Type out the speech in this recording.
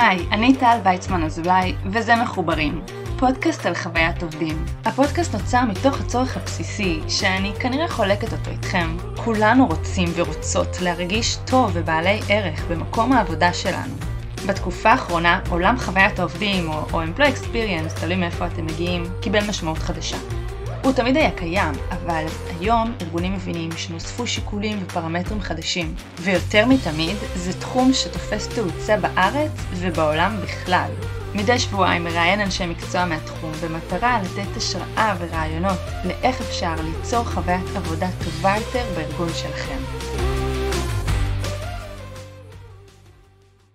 היי, אני טל ויצמן אזולאי, וזה מחוברים. פודקאסט על חוויית עובדים. הפודקאסט נוצר מתוך הצורך הבסיסי, שאני כנראה חולקת אותו איתכם. כולנו רוצים ורוצות להרגיש טוב ובעלי ערך במקום העבודה שלנו. בתקופה האחרונה, עולם חוויית העובדים, או, או Employee Experience, תלוי מאיפה אתם מגיעים, קיבל משמעות חדשה. הוא תמיד היה קיים, אבל היום ארגונים מבינים שנוספו שיקולים ופרמטרים חדשים, ויותר מתמיד זה תחום שתופס תאוצה בארץ ובעולם בכלל. מדי שבועיים מראיין אנשי מקצוע מהתחום במטרה לתת השראה ורעיונות לאיך אפשר ליצור חוויית עבודה טובה יותר בארגון שלכם.